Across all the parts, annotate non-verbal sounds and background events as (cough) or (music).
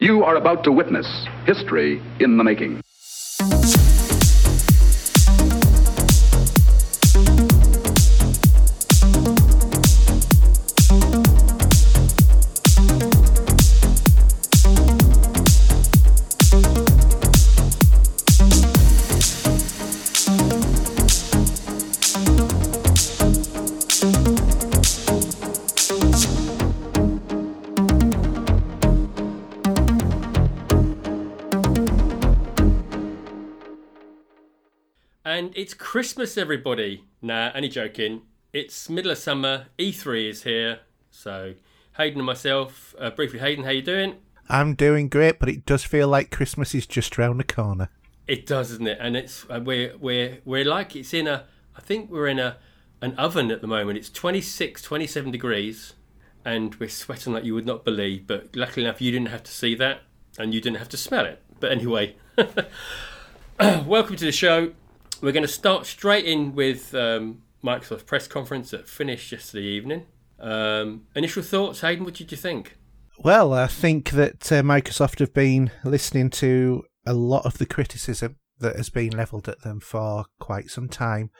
You are about to witness history in the making. It's Christmas, everybody. Nah, only joking. It's middle of summer. E3 is here. So, Hayden and myself, uh, briefly, Hayden, how you doing? I'm doing great, but it does feel like Christmas is just round the corner. It does, isn't it? And it's uh, we're we're we're like it's in a. I think we're in a an oven at the moment. It's 26, 27 degrees, and we're sweating like you would not believe. But luckily enough, you didn't have to see that, and you didn't have to smell it. But anyway, (laughs) welcome to the show. We're going to start straight in with um, Microsoft press conference that finished yesterday evening. Um, initial thoughts, Hayden. What did you think? Well, I think that uh, Microsoft have been listening to a lot of the criticism that has been levelled at them for quite some time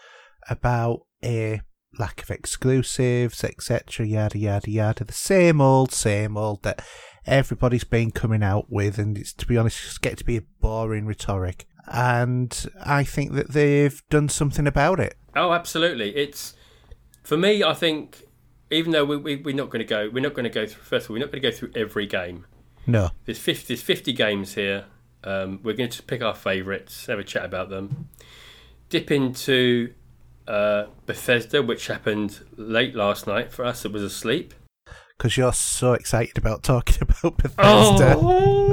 about a lack of exclusives, etc., yada yada yada. The same old, same old that everybody's been coming out with, and it's to be honest, it's get to be a boring rhetoric. And I think that they've done something about it. Oh, absolutely. It's for me. I think even though we, we, we're not going to go, we're not going to go through. First of all, we're not going to go through every game. No, There's 50, there's 50 games here. Um, we're going to just pick our favourites, have a chat about them. Dip into uh, Bethesda, which happened late last night. For us, it was asleep. because you're so excited about talking (laughs) about Bethesda. Oh!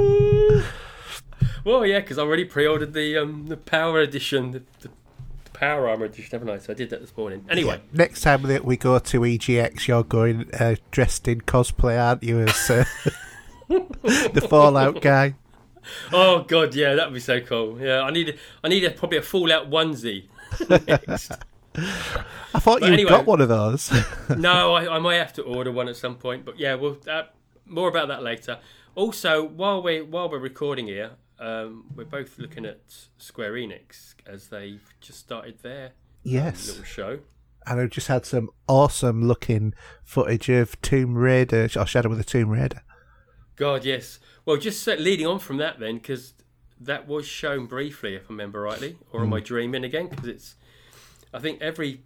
Well, yeah, because I already pre-ordered the um, the Power Edition, the, the, the Power Armor Edition, haven't I? So I did that this morning. Anyway, Next time that we go to EGX, you're going uh, dressed in cosplay, aren't you, as uh, (laughs) the Fallout guy? oh god, yeah, that'd be so cool. Yeah, I need I need a, probably a Fallout onesie. I thought you anyway- got one of those. (laughs) no, I, I might have to order one at some point, but yeah, we'll uh, more about that later. Also, while we while we're recording here, um, we're both looking at Square Enix as they've just started their yes, little show. and I've just had some awesome looking footage of Tomb Raider or Shadow of the Tomb Raider. God, yes. Well, just leading on from that then, because that was shown briefly, if I remember rightly, or am I dreaming again? Because it's, I think every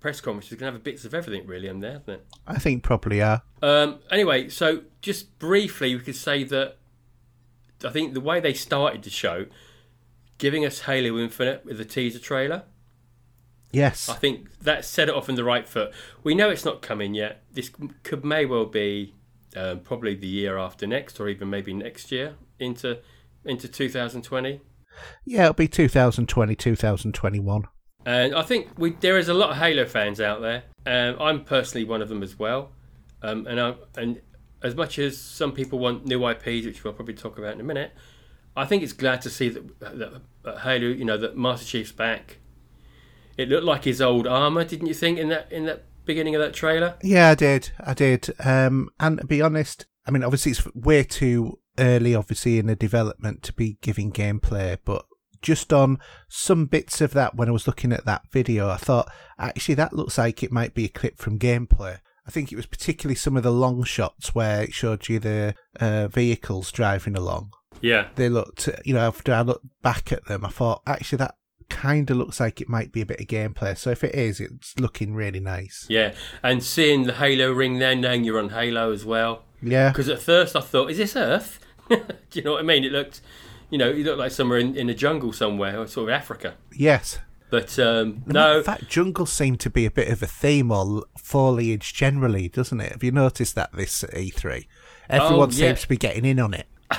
press conference is going to have bits of everything really in there, isn't it? I think probably are. Um, anyway, so just briefly, we could say that I think the way they started the show, giving us Halo Infinite with the teaser trailer, Yes, I think that set it off in the right foot. We know it's not coming yet. This could may well be um, probably the year after next, or even maybe next year into into 2020. yeah, it'll be 2020, 2021. And I think we there is a lot of Halo fans out there. Um, I'm personally one of them as well. Um, and I, and as much as some people want new IPs, which we'll probably talk about in a minute, I think it's glad to see that, that, Halo, you know, that Master Chief's back. It looked like his old armor, didn't you think, in that in that beginning of that trailer? Yeah, I did. I did. Um, and to be honest, I mean, obviously it's way too early, obviously, in the development to be giving gameplay, but just on some bits of that, when I was looking at that video, I thought, actually, that looks like it might be a clip from gameplay. I think it was particularly some of the long shots where it showed you the uh, vehicles driving along. Yeah. They looked, you know, after I looked back at them, I thought, actually, that kind of looks like it might be a bit of gameplay. So if it is, it's looking really nice. Yeah. And seeing the Halo ring there, knowing you're on Halo as well. Yeah. Because at first I thought, is this Earth? (laughs) Do you know what I mean? It looked, you know, it looked like somewhere in, in a jungle somewhere, or sort of Africa. Yes. But um, no, In fact, jungle seemed to be a bit of a theme or foliage generally, doesn't it? Have you noticed that this E3? Everyone Oh, yeah. seems to be getting in on it. (laughs)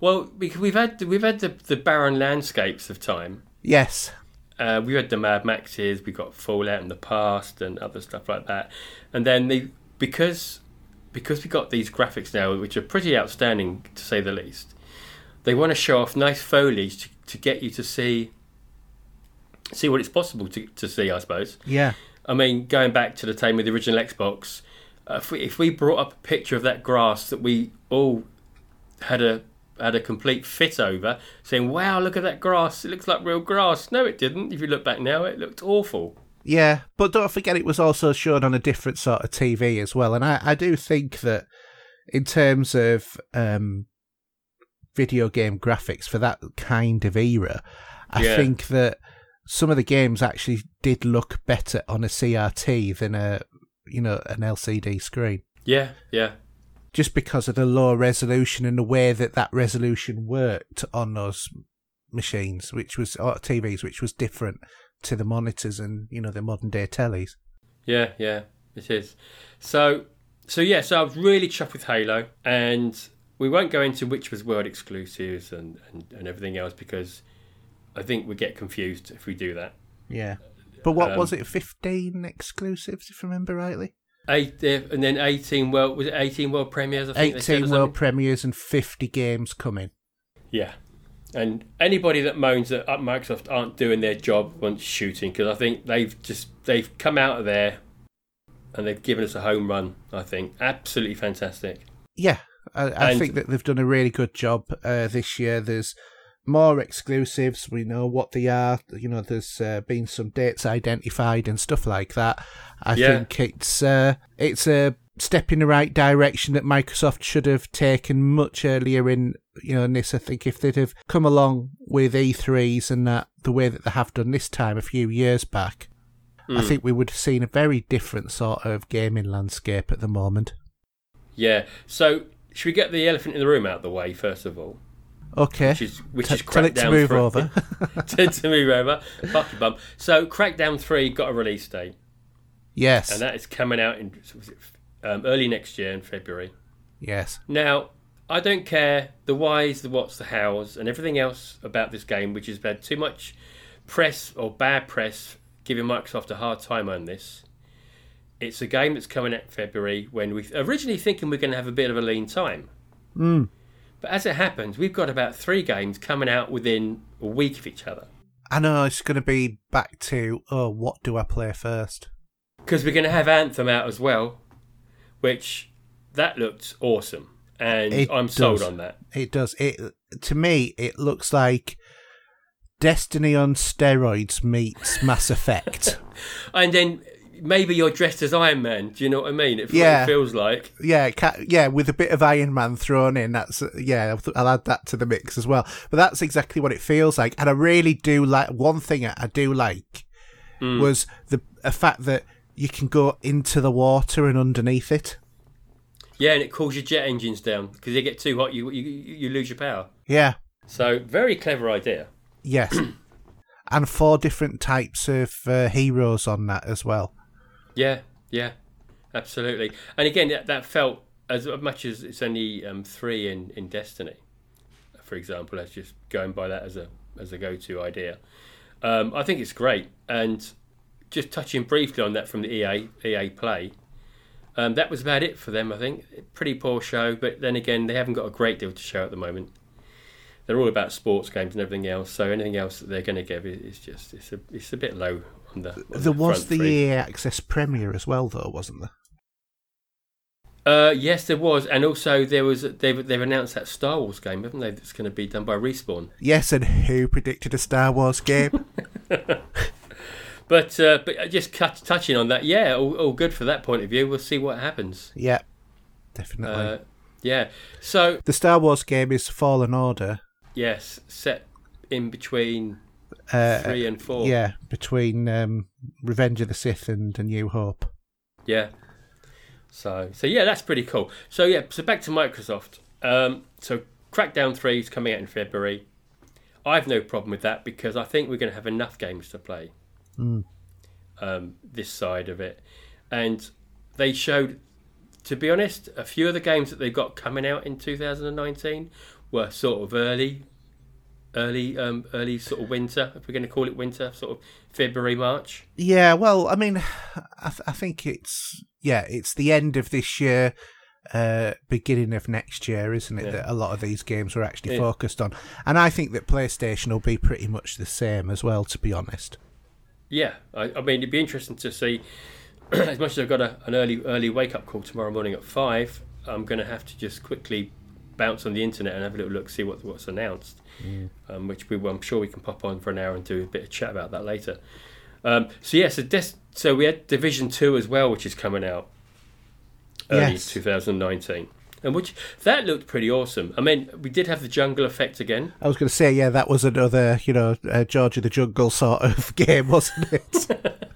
well, we've had we've had the, the barren landscapes of time. Yes. Uh, we had the Mad Maxes, we got Fallout in the past, and other stuff like that. And then the because because we got these graphics now, which are pretty outstanding to say the least. They want to show off nice foliage to, to get you to see see what it's possible to, to see, I suppose. Yeah. I mean, going back to the time with the original Xbox, uh, if, we, if we brought up a picture of that grass that we all had a had a complete fit over, saying, "Wow, look at that grass! It looks like real grass." No, it didn't. If you look back now, it looked awful. Yeah, but don't forget it was also shown on a different sort of TV as well. And I, I do think that in terms of um, video game graphics for that kind of era, I Yeah. think that some of the games actually did look better on a CRT than a you know an LCD screen. Yeah, yeah, Just because of the low resolution and the way that that resolution worked on those machines, which was or TVs, which was different to the monitors and you know the modern day tellies. yeah, yeah. It is. So, so yeah. So I was really chuffed with Halo, and we won't go into which was world exclusives and, and, and everything else because I think we get confused if we do that. Yeah. But what Um, was it? Fifteen exclusives, if I remember rightly. Eight, uh, and then eighteen world was it eighteen world premieres? I think they said, or Eighteen world premieres and fifty games coming. Yeah. And anybody that moans that uh, Microsoft aren't doing their job wants shooting because I think they've just they've come out of there and they've given us a home run. I think absolutely fantastic. Yeah, I, I think that they've done a really good job uh, this year. There's more exclusives. We know what they are. You know, there's uh, been some dates identified and stuff like that. I Yeah. think it's uh, it's a step in the right direction that Microsoft should have taken much earlier in you know in this. I think if they'd have come along with E3s and that the way that they have done this time a few years back, I Mm. think we would have seen a very different sort of gaming landscape at the moment. Yeah. So should we get the elephant in the room out of the way first of all? Okay. Which is which T- is tell it to Crackdown move 3. over. (laughs) to, to move over. Fuck you, bum. So Crackdown Three got a release date, yes. and that is coming out in was it, um, early next year in February. yes. Now, I don't care the whys, the whats, the hows, and everything else about this game, which has had too much press or bad press giving Microsoft a hard time on this. It's a game that's coming out in February when we originally thinking we're going to have a bit of a lean time. Mm. But as it happens, we've got about three games coming out within a week of each other. I know it's going to be back to oh, what do I play first? Because we're going to have Anthem out as well, which that looked awesome. And It I'm sold on that. It does. It to me, it looks like Destiny on steroids meets Mass Effect. (laughs) And then maybe you're dressed as Iron Man. Do you know what I mean? It, Yeah. feels like. yeah, ca- yeah, with a bit of Iron Man thrown in. That's yeah. I'll- I'll add that to the mix as well. But that's exactly what it feels like, and I really do like. One thing I do like Mm. was the a fact that you can go into the water and underneath it. Yeah, and it cools your jet engines down because they get too hot, you, you you lose your power. Yeah. So very clever idea. Yes. (clears throat) and four different types of uh, heroes on that as well. Yeah, yeah, absolutely. And again, that, that felt as much as it's only um, three in, in Destiny, for example. Let's just going by that as a as a go to idea. Um, I think it's great. And just touching briefly on that from the EA EA Play, um, that was about it for them. I think pretty poor show, but then again, they haven't got a great deal to show at the moment. They're all about sports games and everything else. So anything else that they're going to give is just it's a it's a bit low There was the three. EA Access Premier as well, though, wasn't there? Uh, yes, there was, and also there was. They've they've announced that Star Wars game, haven't they? That's going to be done by Respawn. Yes, and who predicted a Star Wars game? (laughs) (laughs) But uh, but just cut, touching on that, yeah, all, all good for that point of view. We'll see what happens. yeah, definitely. Uh, yeah. So the Star Wars game is Fallen Order. yes, set in between Uh, three and four. Yeah, between um, Revenge of the Sith and A New Hope. Yeah. So so yeah, that's pretty cool. So yeah, so back to Microsoft. Um, so Crackdown Three is coming out in February. I've no problem with that because I think we're going to have enough games to play. Mm. Um, this side of it, and they showed, to be honest, a few of the games that they got coming out in 2019 were sort of early, early, um, early sort of winter. If we're going to call it winter, sort of February, March. Yeah, well, I mean, I, th- I think it's yeah, it's the end of this year, uh, beginning of next year, isn't it? Yeah. That a lot of these games were actually Yeah. focused on, and I think that PlayStation will be pretty much the same as well. To be honest, Yeah, I, I mean, it'd be interesting to see. (clears throat) as much as I've got a, an early early wake up call tomorrow morning at five, I'm going to have to just quickly bounce on the internet and have a little look, see what what's announced. Um, which we, I'm sure we can pop on for an hour and do a bit of chat about that later. Um, so yeah, so, Des- so we had Division Two as well, which is coming out early Yes. 2019, and which that looked pretty awesome. I mean, we did have the jungle effect again. I was going to say, yeah, that was another, you know, uh, George of the Jungle sort of (laughs) game, wasn't it? (laughs)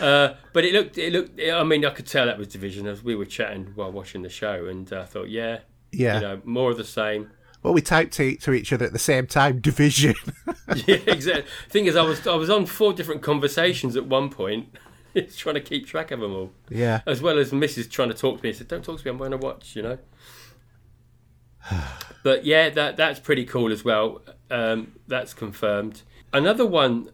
Uh, but it looked, it looked. I mean, I could tell that was Division as we were chatting while watching the show, and I thought, yeah, yeah. you know, more of the same. Well, we typed to, to each other at the same time, (laughs) division. (laughs) yeah, exactly. Thing is, I was I was on four different conversations at one point, (laughs) It's trying to keep track of them all, yeah. as well as Mrs. trying to talk to me. I said, "Don't talk to me. I'm going to watch." You know. (sighs) but yeah, that that's pretty cool as well. Um, that's confirmed. Another one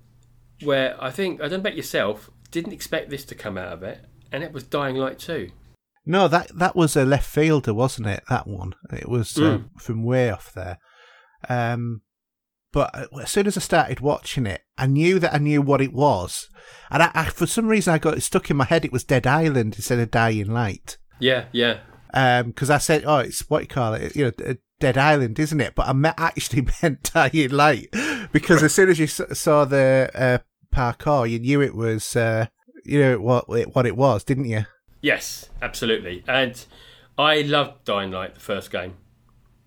where I think I don't know about yourself. Didn't expect this to come out of it, and it was Dying Light Two. No, that that was a left fielder, wasn't it? That one. It was uh, from way off there. Um, but as soon as I started watching it, I knew that I knew what it was, and I, I, for some reason I got it stuck in my head. It was Dead Island instead of Dying Light. Yeah, yeah. because I said, "Oh, it's what you call it, you know, Dead Island, isn't it?" But I me- actually (laughs) meant Dying Light because as soon as you s- saw the uh, parkour, you knew it was, uh, you know, what it, what it was, didn't you? Yes, absolutely. And I loved Dying Light, the first game.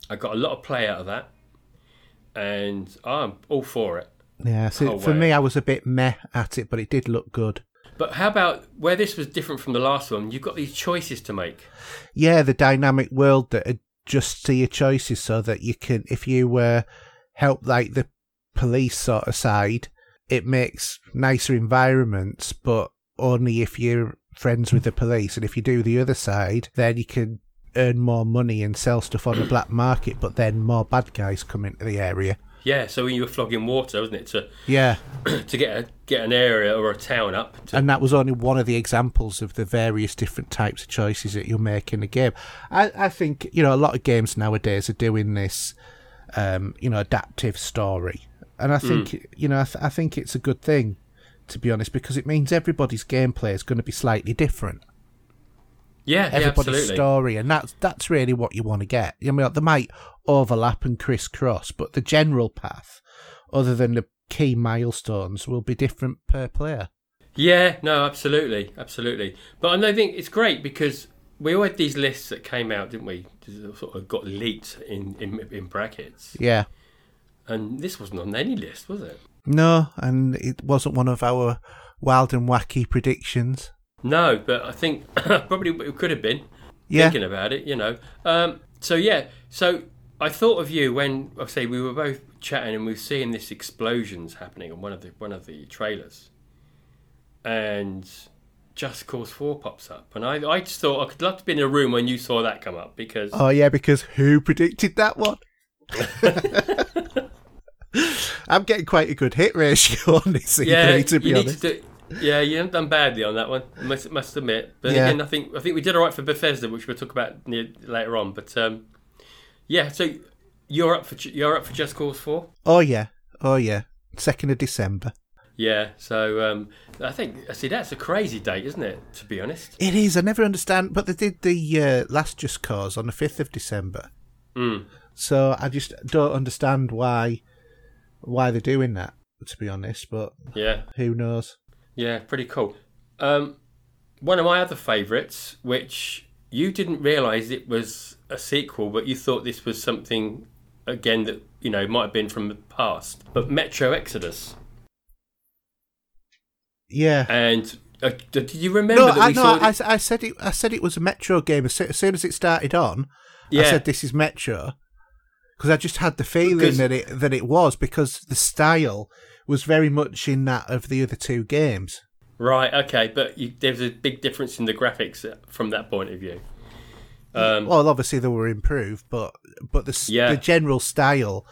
I got a lot of play out of that, and I'm all for it. Yeah. So for wow. me, I was a bit meh at it, but it did look good. But how about where this was different from the last one? You've got these choices to make. Yeah, the dynamic world that adjusts to your choices so that you can, if you uh, help like the police sort of side, it makes nicer environments, but only if you're friends with the police. And if you do the other side, then you can earn more money and sell stuff on the black market, but then more bad guys come into the area. Yeah, so when you were flogging water, wasn't it, to Yeah, (clears throat) to get a, get an area or a town up? To, and that was only one of the examples of the various different types of choices that you'll make in a game. I, I think you know a lot of games nowadays are doing this, um, you know, adaptive story, and I think you know I, th- I think it's a good thing, to be honest, because it means everybody's gameplay is going to be slightly different. yeah, yeah, Everybody's absolutely. story, and that's that's really what you want to get. I mean, they might overlap and crisscross, but the general path, other than the key milestones, will be different per player. Yeah, no, absolutely, absolutely. But I think it's great because we all had these lists that came out, didn't we? Sort of got leaked in, in in brackets, Yeah. and this wasn't on any list, was it? No, and it wasn't one of our wild and wacky predictions. No, but I think (coughs) probably it could have been. Yeah. Thinking about it, you know. Um, so yeah, so I thought of you when I say we were both chatting and we were seeing this explosions happening on one of the one of the trailers, and Just Cause Four pops up, and I I just thought I could love to be in a room when you saw that come up because Oh yeah, because who predicted that one? (laughs) I'm getting quite a good hit ratio (laughs) on this yeah, E3, to be honest. to do. Yeah, you haven't done badly on that one. I must, must admit. But Yeah. again, I think I think we did all right for Bethesda, which we'll talk about near, later on. But um, yeah, so you're up for you're up for Just Cause Four. Oh yeah, oh yeah. Second of December. Yeah, so um, I think I see that's a crazy date, isn't it? To be honest. It is. I never understand, but they did the uh, last Just Cause on the fifth of December, Mm. so I just don't understand why why they're doing that. To be honest, but Yeah, who knows? yeah, pretty cool. Um, one of my other favourites, which you didn't realise it was a sequel, but you thought this was something again that you know might have been from the past, but Metro Exodus. Yeah. And uh, did you remember No, that I, no? I, I said it. I said it was a Metro game as soon as it started on. Yeah. I said this is Metro because I just had the feeling Because- that it that it was because the style was very much in that of the other two games. Right. Okay, but you, there's a big difference in the graphics from that point of view. Um, Well, obviously they were improved, but but the Yeah. the general style,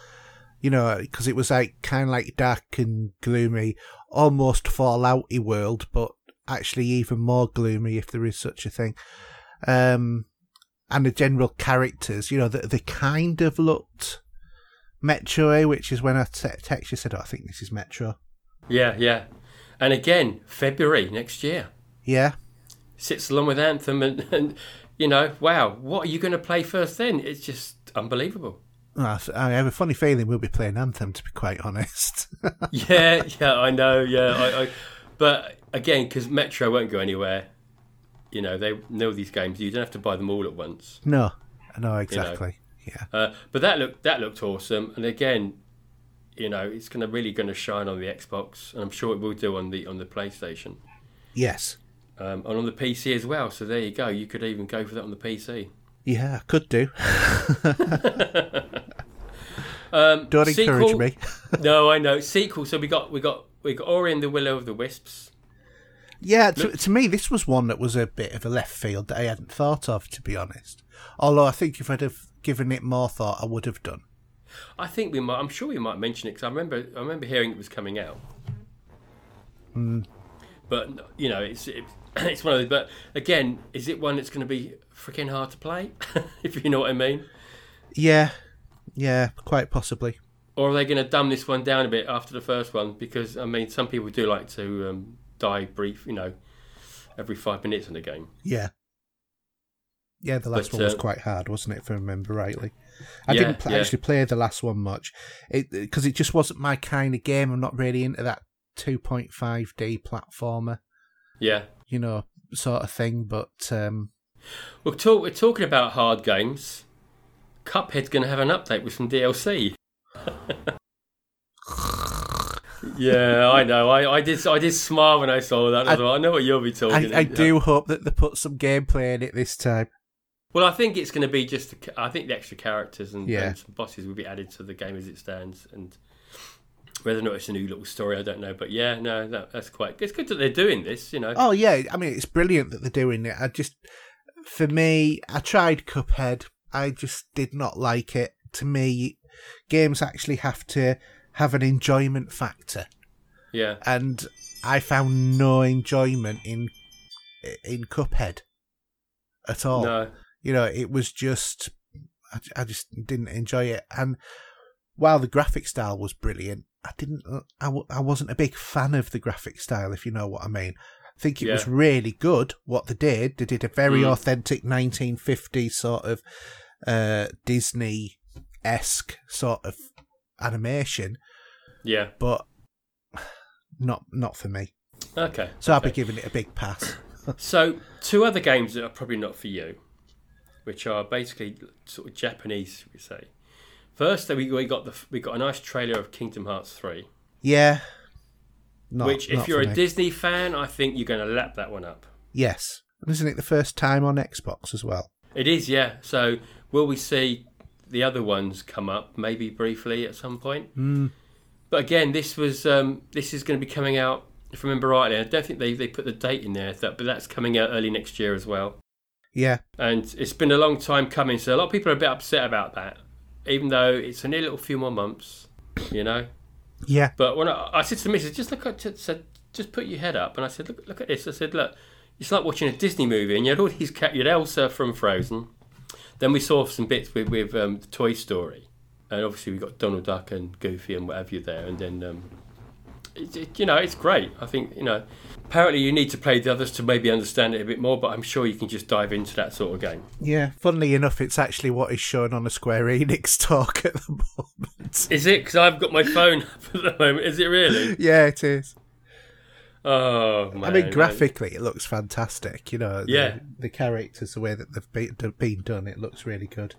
you know, because it was like kind of like dark and gloomy, almost Fallouty world, but actually even more gloomy if there is such a thing. Um, and the general characters, you know, they, they kind of looked Metro, eh, which is when I te- text you said, oh, I think this is Metro. yeah, yeah. And again, February next year Yeah, sits along with Anthem, and, and you know, wow, what are you going to play first? Then it's just unbelievable. Oh, I I have a funny feeling we'll be playing Anthem, to be quite honest. (laughs) yeah, yeah, I know. Yeah, I, I but again, because Metro won't go anywhere. You know, they know these games. You don't have to buy them all at once. no, no, exactly. Yeah, Uh, but that looked that looked awesome. And again, you know, it's going to really going to shine on the Xbox, and I'm sure it will do on the on the PlayStation yes, um, and on the PC as well. So there you go. You could even go for that on the PC. yeah, could do. (laughs) Um, Don't encourage sequel- me. no, I know sequel. So we got we got we got Ori and the Willow of the Wisps. Yeah, to, to me, this was one that was a bit of a left field that I hadn't thought of, to be honest. Although I think if I'd have given it more thought, I would have done. I think we might. I'm sure we might mention it because I remember. I remember hearing it was coming out. But you know, it's it, (clears throat) it's one of those. But again, is it one that's going to be freaking hard to play? (laughs) if you know what I mean. Yeah, yeah, quite possibly. Or are they going to dumb this one down a bit after the first one? Because I mean, some people do like to um, die brief. You know, every five minutes in a game. Yeah. Yeah, the last But, one was uh, quite hard, wasn't it, if I remember rightly? I Yeah, didn't pl- yeah. actually play the last one much because it, just wasn't my kind of game. I'm not really into that 2.5D platformer, Yeah. you know, sort of thing. But um, We're, talk, we're talking about hard games. Cuphead's going to have an update with some DLC. (laughs) yeah, I know. I, I did. I did smile when I saw that. I, thought, I know what you'll be talking. I, I do hope that they put some gameplay in it this time. Well, I think it's going to be just. I think the extra characters and, Yeah. and some bosses will be added to the game as it stands, and whether or not it's a new little story, I don't know. But yeah, no, that, that's quite. It's good that they're doing this. You know. Oh yeah, I mean it's brilliant that they're doing it. I just, for me, I tried Cuphead. I just did not like it. To me, games actually have to have an enjoyment factor, Yeah. and I found no enjoyment in in Cuphead at all. No. You know, it was just I, I just didn't enjoy it. And while the graphic style was brilliant, I didn't. I, w- I wasn't a big fan of the graphic style, if you know what I mean. I think it was really good what they did. They did a very Mm. authentic 1950s sort of uh, Disney esque sort of animation, Yeah. but not not for me. Okay. So I'll be giving it a big pass. (laughs) So, two other games that are probably not for you, which are basically sort of Japanese, we say. First, we we got the we got a nice trailer of Kingdom Hearts three, Yeah. Not, which, if you're a me. Disney fan, I think you're going to lap that one up. yes, isn't it the first time on Xbox as well? It is, yeah. So, will we see the other ones come up, maybe briefly at some point? Mm. But again, this was um, this is going to be coming out. If I remember rightly, I don't think they, they put the date in there, that, but that's coming out early next year as well. Yeah, and it's been a long time coming. So a lot of people are a bit upset about that, even though it's only a little few more months, you know. yeah, But when I, I said to the missus, just look at, said, just put your head up, and I said, look, look at this. I said, look, it's like watching a Disney movie, and you had all these cat, you had Elsa from Frozen. Then we saw some bits with with um, Toy Story, and obviously we got Donald Duck and Goofy and what have you there, and then. Um, it, it- you know, it's great. I think you know. Apparently, you need to play the others to maybe understand it a bit more, but I'm sure you can just dive into that sort of game. yeah. Funnily enough, it's actually what is shown on a Square Enix (laughs) talk at the moment. Is it? Because I've got my phone (laughs) up at the moment. Is it really? yeah, it is. Oh man! I mean, graphically, it looks fantastic. You know, the, Yeah. the characters, the way that they've been, been done, it looks really good.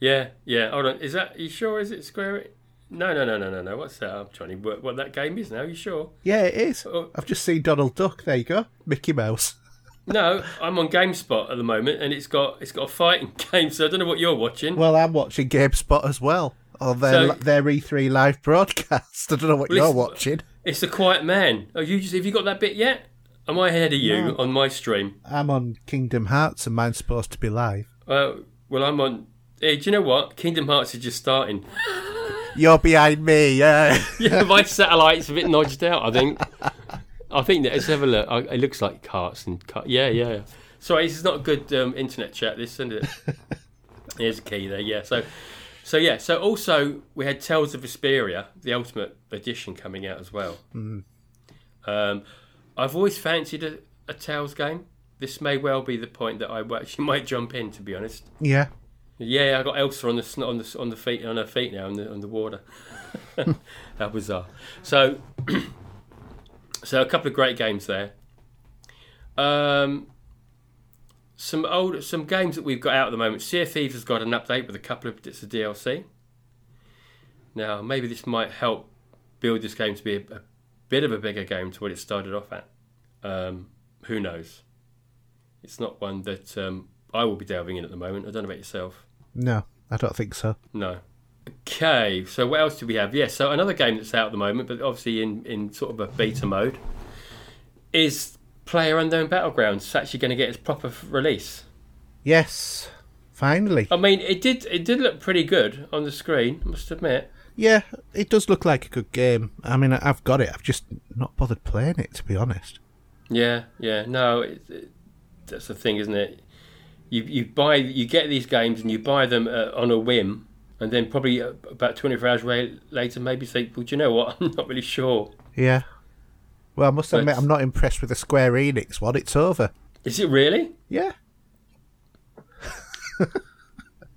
Yeah, yeah. Hold on. Is that? Are you sure? Is it Square? No, no, no, no, no, no. What's that? I'm trying to work what that game is now. you sure? Yeah, it is. Oh. I've just seen Donald Duck. There you go, Mickey Mouse. (laughs) No, I'm on GameSpot at the moment, and it's got it's got a fighting (laughs) game. So I don't know what you're watching. Well, I'm watching GameSpot as well on their So- their E3 live broadcast. (laughs) I don't know what Well, you're watching. It's the Quiet Man. Oh, you just have you got that bit yet? Am I ahead of you No. on my stream? I'm on Kingdom Hearts, and mine's supposed to be live. Uh, well, I'm on. Hey, do you know what? Kingdom Hearts is just starting. (laughs) You're behind me, yeah. (laughs) Yeah, my satellite's a bit nodged out. I think. I think that let's have a look. It looks like carts and car- yeah, yeah. Sorry, this is not a good um, internet chat. This, isn't it? (laughs) Here's a key there. Yeah. So, so yeah. So also we had Tales of Vesperia, the Ultimate Edition, coming out as well. Um, I've always fancied a, a Tales game. This may well be the point that I (laughs) actually might jump in. To be honest. yeah. Yeah, I got Elsa on the on the on the feet on her feet now on the on the water. (laughs) How bizarre. So, (clears throat) so a couple of great games there. Um, some old some games that we've got out at the moment. Sea of Thieves has got an update with a couple of bits of DLC. Now, maybe this might help build this game to be a, a bit of a bigger game to what it started off at. Um, who knows? It's not one that um, I will be delving in at the moment. I don't know about yourself. No, I don't think so. No. Okay, so what else do we have? Yes, so another game that's out at the moment, but obviously in, in sort of a beta mode, is Player Unknown Battlegrounds. It's actually going to get its proper release. Yes, finally. I mean, it did it did look pretty good on the screen, I must admit. Yeah, it does look like a good game. I mean, I've got it. I've just not bothered playing it, to be honest. Yeah, yeah, no, it, it, that's the thing, isn't it? You you buy you get these games and you buy them uh, on a whim, and then probably uh, about twenty four hours later, maybe say, "Well, do you know what? (laughs) I'm not really sure." Yeah. Well, I must But- admit, I'm not impressed with the Square Enix one. It's over. Is it really? Yeah. (laughs)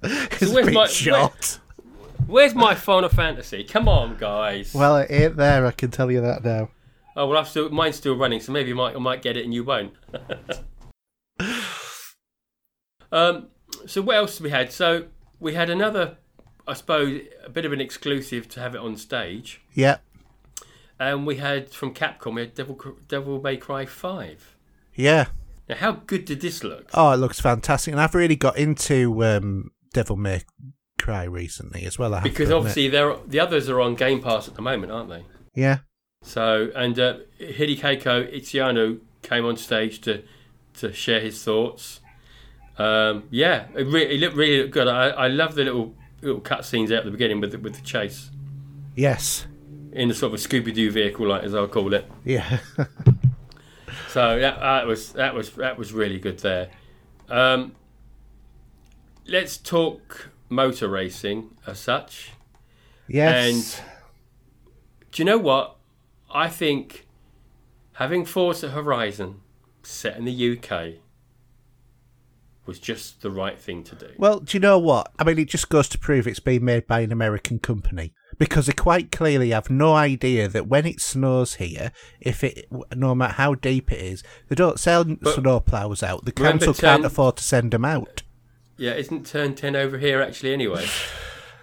it's where's a bit my- short. Where's my Final Fantasy? Come on, guys. Well, it ain't there. I can tell you that now. oh well, I've still mine's still running, so maybe you might I might get it and you won't. (laughs) um. So what else we had? So we had another, I suppose, a bit of an exclusive to have it on stage. Yeah. And we had from Capcom, we had Devil Devil May Cry Five. Yeah. Now, how good did this look? Oh, it looks fantastic, and I've really got into um, Devil May Cry recently as well. I Because obviously, they're, the others are on Game Pass at the moment, aren't they? yeah, So, and uh, Hideaki Itsuno came on stage to to share his thoughts. Um, yeah, it, re- it looked really good. I, I love the little little cutscenes out at the beginning with the, with the chase yes, in the sort of a Scooby Doo vehicle, like as I'll call it. yeah, (laughs) So that, that was that was that was really good there. Um, let's talk motor racing as such. yes. And do you know what? I think having Forza Horizon set in the UK was just the right thing to do. Well, do you know what? I mean, it just goes to prove it's been made by an American company because they quite clearly have no idea that when it snows here, if it, no matter how deep it is, they don't send snow plows out. The council can't ten- afford to send them out. Yeah, isn't turn 10 over here actually anyway? (laughs)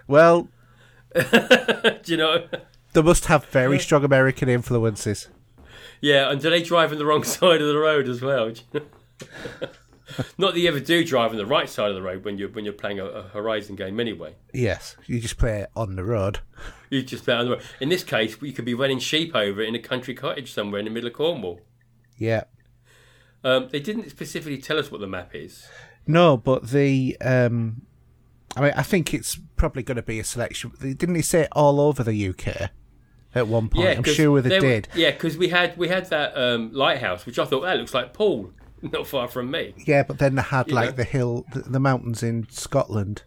Well, (laughs) do you know? they must have very strong American influences. Yeah, and do they drive on the wrong (laughs) side of the road as well? Do you know? Not that you ever do drive on the right side of the road when you're when you're playing a, a Horizon game anyway. Yes, you just play it on the road. You just play it on the road. In this case, you could be running sheep over in a country cottage somewhere in the middle of Cornwall. Yeah. Um, they didn't specifically tell us what the map is. No, but the um, I mean, I think it's probably going to be a selection. Didn't he say it all over the UK at one point? Yeah, I'm sure they were- did. Yeah, because we had we had that um, lighthouse, which I thought that looks like Paul, (laughs) not far from me. Yeah, but then they had You like know. the hill, the, the mountains in Scotland.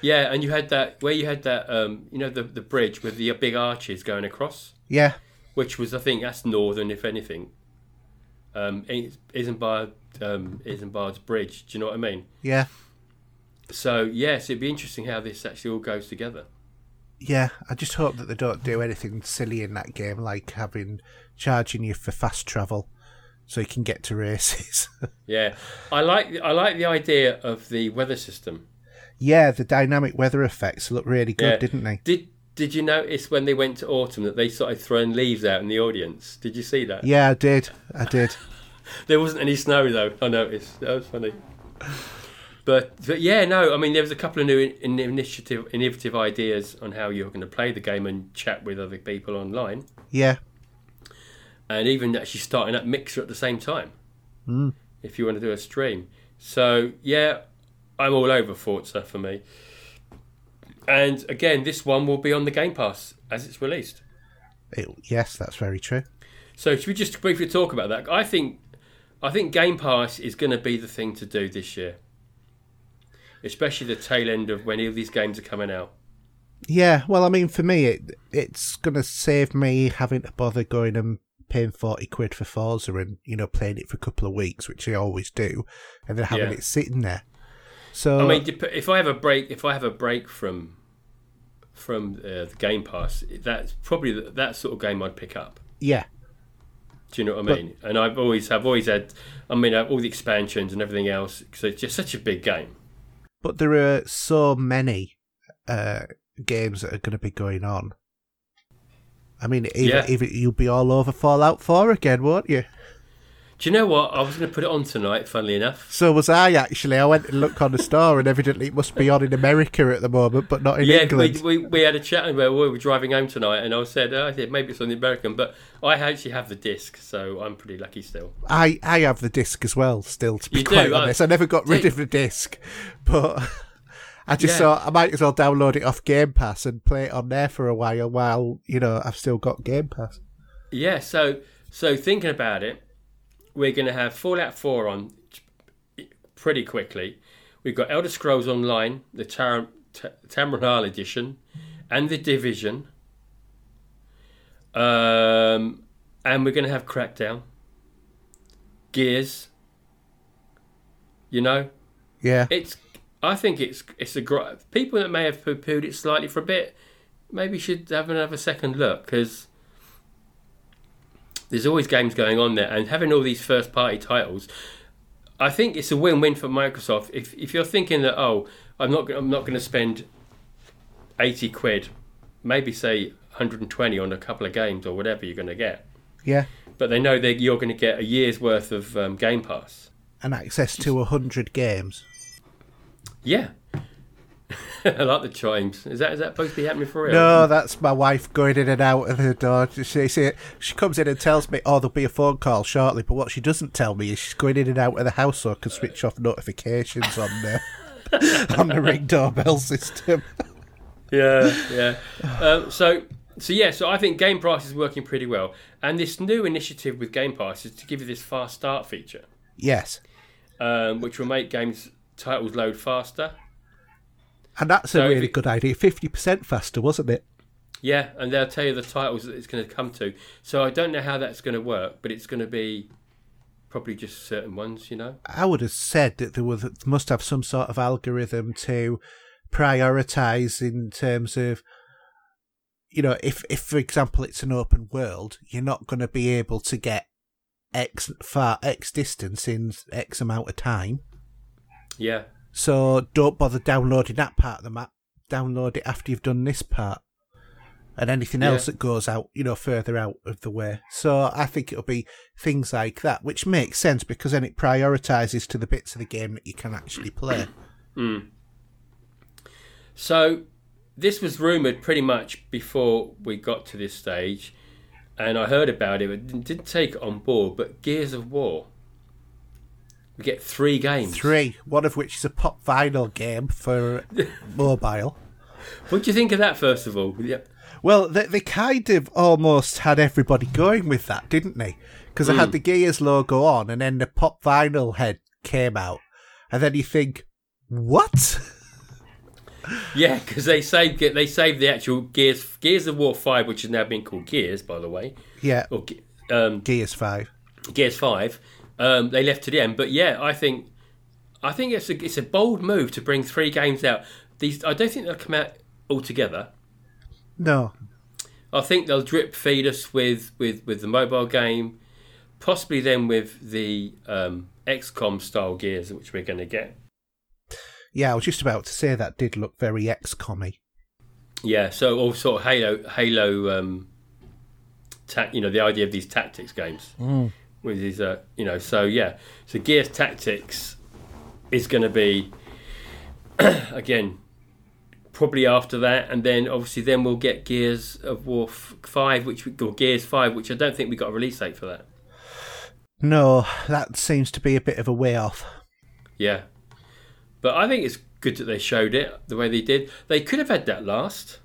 Yeah, and you had that where you had that um, you know the the bridge with the big arches going across, Yeah, which was I think that's northern if anything. Um, Isambard um, Isambard's bridge. Do you know what I mean? yeah, So yes, it'd be interesting how this actually all goes together. yeah. I just hope that they don't do anything silly in that game, like having charging you for fast travel so you can get to races. (laughs) Yeah, I like I like the idea of the weather system. yeah, the dynamic weather effects look really good, Yeah. didn't they? Did Did you notice when they went to autumn that they started throwing leaves out in the audience? Did you see that? Yeah, I did. I did. (laughs) There wasn't any snow though. I noticed. That was funny. But, but yeah, no. I mean, there was a couple of new in, initiative, innovative ideas on how you're going to play the game and chat with other people online, Yeah, and even actually starting up Mixer at the same time Mm. if you want to do a stream. So yeah, I'm all over Forza for me. And again, this one will be on the Game Pass as it's released. it, yes, that's very true. So should we just briefly talk about that? I think I think Game Pass is going to be the thing to do this year, especially the tail end of when all these games are coming out. Yeah, well, I mean, for me, it it's gonna save me having to bother going and paying forty quid for Forza and you know playing it for a couple of weeks, which I always do, and then having Yeah. it sitting there. So I mean, if I have a break, if I have a break from from uh, the Game Pass, that's probably the, that sort of game I'd pick up. yeah, Do you know what I But- mean? And I've always, I've always had, I mean, uh, all the expansions and everything else. because it's just such a big game. but there are so many uh, games that are going to be going on. I mean, even, Yeah. even you'll be all over Fallout 4 again, won't you? Do you know what? I was going to put it on tonight. Funnily enough. So was I actually. I went and looked on the store, and evidently it must be on in America at the moment, but not in Yeah, we, England. we, we had a chat where we were driving home tonight, and I said, oh, I said maybe it's on the American, but I actually have the disc, so I'm pretty lucky still. I, I have the disc as well, still, to be You quite I- honest. I never got rid of the disc, but (laughs) I just Yeah. thought I might as well download it off Game Pass and play it on there for a while while, you know, I've still got Game Pass. Yeah, so so thinking about it, we're going to have Fallout 4 on pretty quickly. We've got Elder Scrolls Online, the Tar- Ta- Tamriel edition, and the Division. Um, and we're going to have Crackdown, Gears. You know, Yeah. it's. I think it's it's a gr- people that may have poo pooed it slightly for a bit, maybe should have another second look because there's always games going on there, and having all these first party titles, I think it's a win win for Microsoft. If if you're thinking that oh I'm not I'm not going to spend eighty quid, maybe say 120 on a couple of games or whatever you're going to get, Yeah. but they know that you're going to get a year's worth of um, Game Pass. And access to 100 games. Yeah. (laughs) I like the chimes. Is that is that supposed to be happening for real? No, that's my wife going in and out of the door. She, she, she comes in and tells me, oh, there'll be a phone call shortly. But what she doesn't tell me is she's going in and out of the house so I can switch off notifications on the, (laughs) on the ring doorbell system. Yeah, yeah. um, so so yeah, so I think Game Pass is working pretty well, and this new initiative with Game Pass is to give you this fast start feature, Yes. um, which will make games titles load faster. And that's So a really it- good idea. 50% faster, wasn't it? Yeah, and they'll tell you the titles that it's going to come to. So I don't know how that's going to work, but it's going to be probably just certain ones, you know. I would have said that there was must have some sort of algorithm to prioritize in terms of you know if if for example it's an open world you're not going to be able to get x far x distance in x amount of time Yeah, so don't bother downloading that part of the map. Download it after you've done this part. And anything Yeah. else that goes out you know further out of the way. So i think it'll be things like that which makes sense because then it prioritizes to the bits of the game that you can actually play. (clears throat) Hmm. So this was rumored pretty much before we got to this stage, and I heard about it, but didn't- didn't take it on board. But Gears of War, we get three games. three one of which is a pop vinyl game for (laughs) mobile What do you think of that? First of all, yeah, Well, they, they kind of almost had everybody going with that, didn't they? Because they had the Gears logo on, and then the pop vinyl head came out, and then you think, what? (laughs) yeah, because they saved they saved the actual Gears Gears of War Five, which has now been called Gears, by the way, yeah, or um, Gears Five. Gears Five. Um, they left to the end, but yeah, I think I think it's a it's a bold move to bring three games out. These I don't think they'll come out all together. No, I think they'll drip feed us with, with, with the mobile game, possibly then with the um, XCOM style gears, which we're going to get. yeah, I was just about to say that did look very XCOM-y. Yeah, so all sort of Halo, Halo, um, ta- you know, the idea of these tactics games with these, uh, you know, so yeah, so Gears Tactics is going to be (clears throat) again probably after that, and then obviously then we'll get Gears of War Five, which we, or Gears Five, which I don't think we got a release date for that. No, that seems to be a bit of a way off. Yeah. But I think it's good that they showed it the way they did. They could have had that last,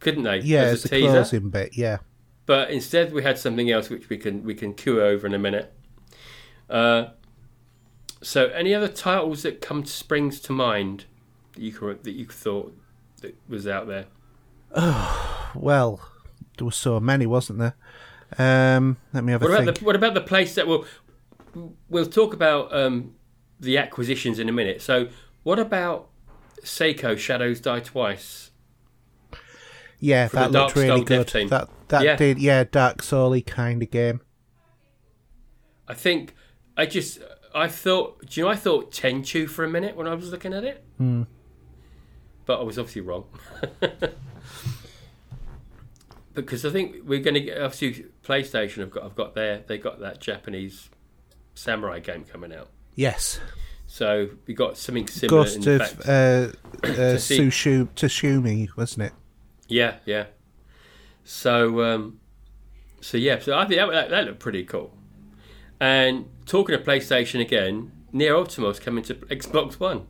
couldn't they? Yeah, As it's a the teaser. closing bit, yeah. But instead, we had something else which we can we can cue over in a minute. Uh, so, any other titles that come to, springs to mind that you cor- that you thought that was out there? Oh, (sighs) Well, there was so many, wasn't there? Um, let me have a What think. about the what about the place that will we'll talk about um, the acquisitions in a minute. So, what about Sekiro Shadows Die Twice? Yeah, that looked really good. That that Yeah. did, yeah, Dark Soul kind of game. I think I just I thought. Do you know? I thought Tenchu for a minute when I was looking at it, but I was obviously wrong. (laughs) because I think we're going to get obviously PlayStation have got I've got their they got that Japanese samurai game coming out. Yes, So we got something similar. Ghost in of fact. uh, uh, Tsushima, wasn't it? Yeah, yeah. So, um, so yeah, so I think that, that, looked pretty cool. And talking of PlayStation again, Nier Automata coming to Xbox One.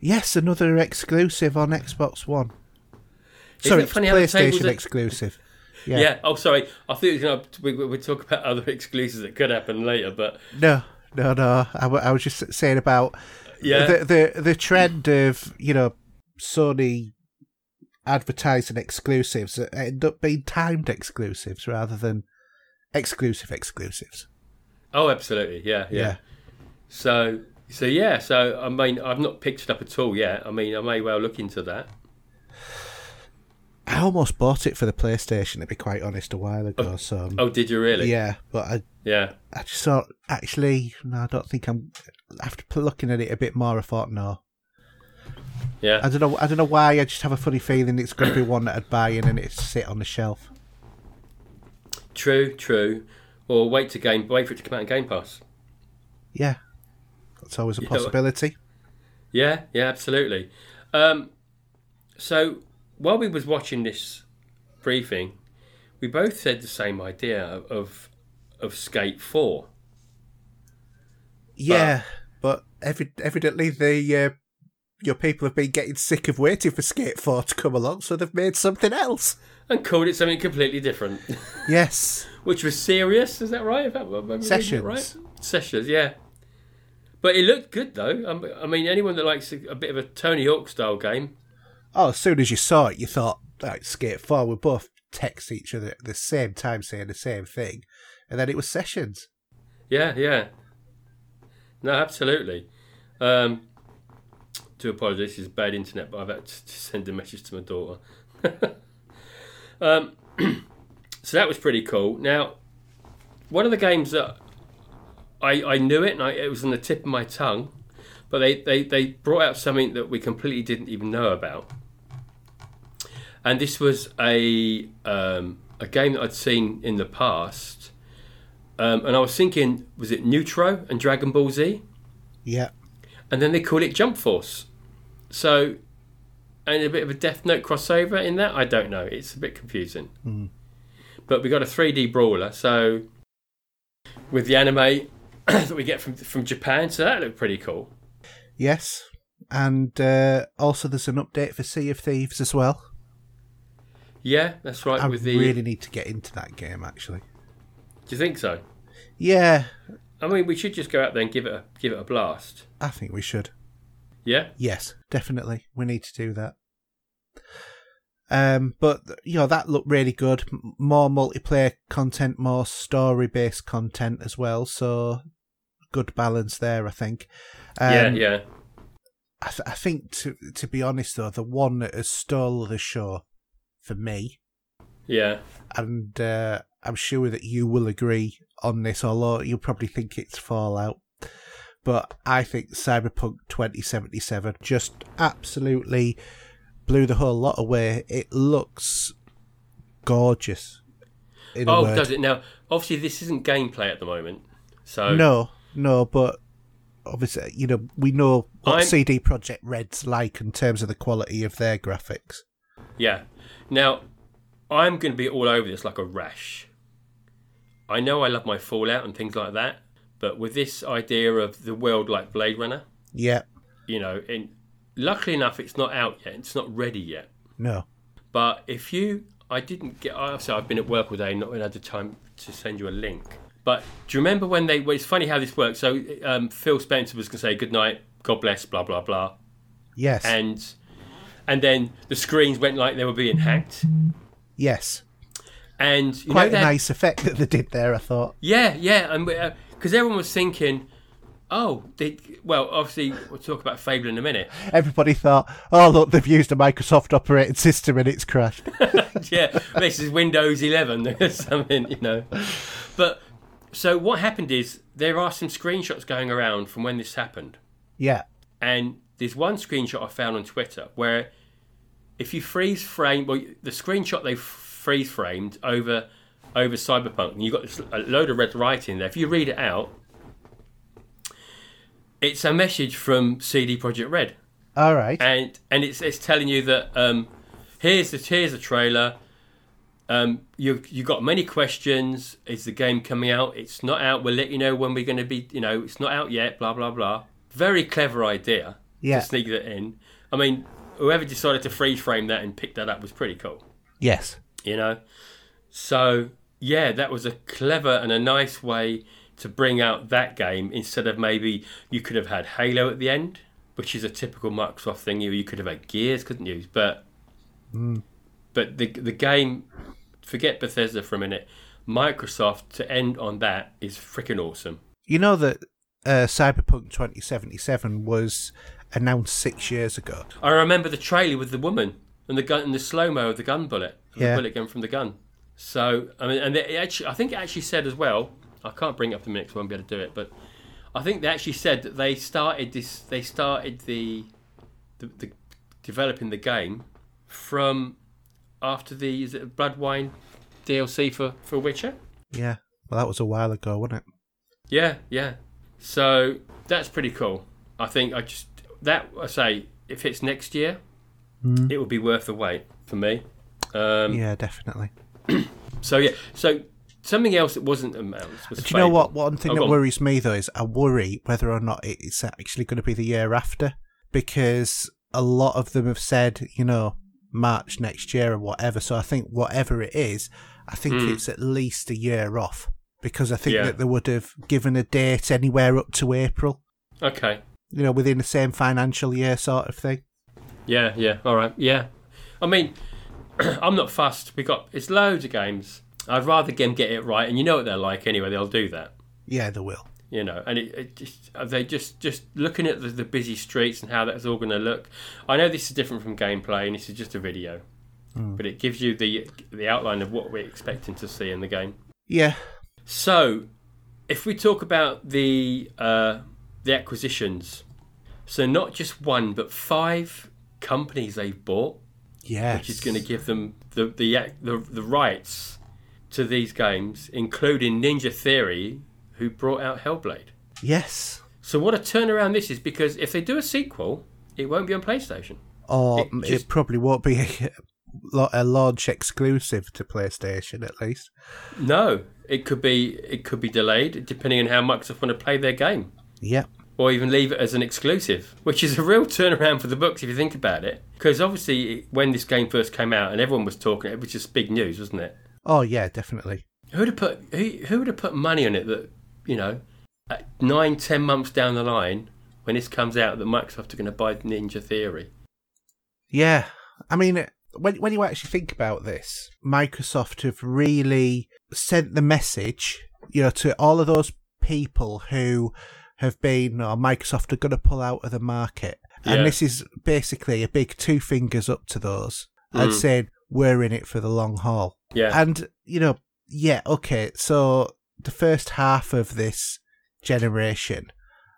Yes, another exclusive on Xbox One. Isn't Sorry, it it's funny how PlayStation exclusive. (laughs) Yeah. Yeah. Oh, sorry. I thought was gonna, we we talk about (laughs) other exclusives that could happen later, but No, no, no. I, w- I was just saying about yeah, the, the the trend of you know Sony advertising exclusives that end up being timed exclusives rather than exclusive exclusives. oh, absolutely, yeah, yeah. So, so yeah, so I mean, I've not picked it up at all yet. I mean, I may well look into that. I almost bought it for the PlayStation, to be quite honest, a while ago. Oh, so Oh, did you really? yeah, but I Yeah. I just thought actually no, I don't think I'm. After looking at it a bit more, I thought no. Yeah. I don't know. I don't know why. I just have a funny feeling it's going to be one that I'd buy in and it's sit on the shelf. True, true. Or wait to game, wait for it to come out in Game Pass. Yeah, that's always a possibility. Yeah, yeah, absolutely. Um, so while we was watching this briefing, we both said the same idea of of, Skate Four. Yeah, but evi- evidently the uh, your people have been getting sick of waiting for Skate Four to come along, so they've made something else. And called it something completely different, (laughs) Yes, which was serious. Is that right? If that- am I reading it Sessions. right? Sessions, yeah. But it looked good though. Um, I mean, anyone that likes a, a bit of a Tony Hawk style game, Oh, as soon as you saw it, you thought, Skate 4, we both text each other at the same time saying the same thing. And then it was sessions. Yeah, yeah. No, absolutely. Um, do apologise, this is bad internet, but I've had to send a message to my daughter. (laughs) um, (clears throat) so that was pretty cool. Now, one of the games that I, I knew it and I, it was on the tip of my tongue, but they, they, they brought out something that we completely didn't even know about. And this was a um, a game that I'd seen in the past. Um, and I was thinking, was it Naruto and Dragon Ball Z? Yeah. And then they called it Jump Force. So, and a bit of a Death Note crossover in that? I don't know. It's a bit confusing. But we got a 3D brawler, so with the anime (clears throat) that we get from from Japan, so that looked pretty cool. Yes. And uh, also, there's an update for Sea of Thieves as well. Yeah, that's right. I with the, really need to get into that game, actually. do you think so? Yeah, I mean, we should just go out there and give it a give it a blast. I think we should. Yeah, Yes, definitely. We need to do that. Um, but you know that looked really good. M- More multiplayer content, more story-based content as well. So good balance there, I think. Um, yeah, yeah. I, th- I think to to be honest though, the one that has stole the show for me, Yeah, and uh, I'm sure that you will agree on this, although you'll probably think it's Fallout. But I think Cyberpunk 2077 just absolutely blew the whole lot away. It looks gorgeous. In a Oh, does it now? Obviously, this isn't gameplay at the moment, so No, no, but obviously, you know, we know what I'm- CD Projekt Red's like in terms of the quality of their graphics. yeah. Now, I'm going to be all over this like a rash. I know I love my Fallout and things like that, but with this idea of the world like Blade Runner, Yeah, you know, and luckily enough, it's not out yet. It's not ready yet. no, But if you, I didn't get. Obviously, I've been at work all day, not had the time to send you a link. But do you remember when they? Well, it's funny how this works. So um, Phil Spencer was going to say good night, God bless, blah blah blah, yes, and and then the screens went like they were being hacked. yes. And you Quite know a that- nice effect that they did there, I thought. Yeah, yeah, and because everyone was thinking, Oh, they, well, obviously we'll talk about Fable in a minute. Everybody thought, oh look, they've used a Microsoft operating system and it's crashed. (laughs) yeah, this is Windows 11 (laughs) or something, you know. But so what happened is there are some screenshots going around from when this happened, yeah, and there's one screenshot I found on Twitter where if you freeze frame, well, the screenshot they freeze framed over over Cyberpunk, and you've got this, a load of red writing there. If you read it out, it's a message from CD Projekt Red all right. and and it's it's telling you that um, here's the here's the trailer. Um, you you got many questions. Is the game coming out? It's not out. We'll let you know when we're going to be. You know, it's not out yet. Blah blah blah. Very clever idea Yeah. to sneak that in. I mean, whoever decided to freeze frame that and pick that up was pretty cool. yes. You know, so yeah, that was a clever and a nice way to bring out that game instead of maybe you could have had Halo at the end, which is a typical Microsoft thing. You you could have had Gears, couldn't you? But but the the game, forget Bethesda for a minute. Microsoft to end on that is freaking awesome. You know that uh, Cyberpunk 2077 was announced six years ago. I remember the trailer with the woman and the gun and the slow mo of the gun bullet, Yeah. the bullet going from the gun. So I mean, and they actually, I think it actually said as well. I can't bring it up the minute 'cause I won't be able to do it, but I think they actually said that they started this. They started the, the, the developing the game from after the is it Blood Wine DLC for for Witcher. Yeah. Well, that was a while ago, wasn't it? Yeah, yeah. So that's pretty cool. I think I just that I say if it's next year, it will be worth the wait for me. Um, Yeah, definitely. (clears throat) So yeah, so something else that wasn't announced was. Do you know what? One thing Oh, that worries me though is I worry whether or not it's actually going to be the year after because a lot of them have said, you know, March next year or whatever. So I think whatever it is, I think Hmm. it's at least a year off because I think Yeah. that they would have given a date anywhere up to April, Okay. you know, within the same financial year sort of thing. Yeah, yeah. All right. Yeah. I mean, (clears throat) I'm not fussed. We got it's loads of games. I'd rather them get it right, and you know what they're like anyway. They'll do that. Yeah, they will. you know, and it, it just they just just looking at the, the busy streets and how that's all going to look. I know this is different from gameplay, and this is just a video, but it gives you the the outline of what we're expecting to see in the game. Yeah. So, if we talk about the uh, the acquisitions, so not just one but five companies they've bought, Yes. which is going to give them the the, the the rights to these games, including Ninja Theory, who brought out Hellblade. Yes. So what a turnaround this is because if they do a sequel, it won't be on PlayStation. Or It it, probably won't be (laughs) a, a launch exclusive to PlayStation at least. No, it could be it could be delayed depending on how Microsoft want to play their game, Yep. Or even leave it as an exclusive, which is a real turnaround for the books if you think about it. Because obviously, when this game first came out and everyone was talking, it was just big news, wasn't it? Oh yeah, definitely. Who'd have put who, who would have put money on it that you know, nine ten months down the line when this comes out that Microsoft are going to buy Ninja Theory? Yeah, I mean, when when you actually think about this, Microsoft have really sent the message, you know, to all of those people who have been, or Microsoft are going to pull out of the market, Yeah. and this is basically a big two fingers up to those and Mm. saying we're in it for the long haul. Yeah, And you know, yeah, okay. So the first half of this generation,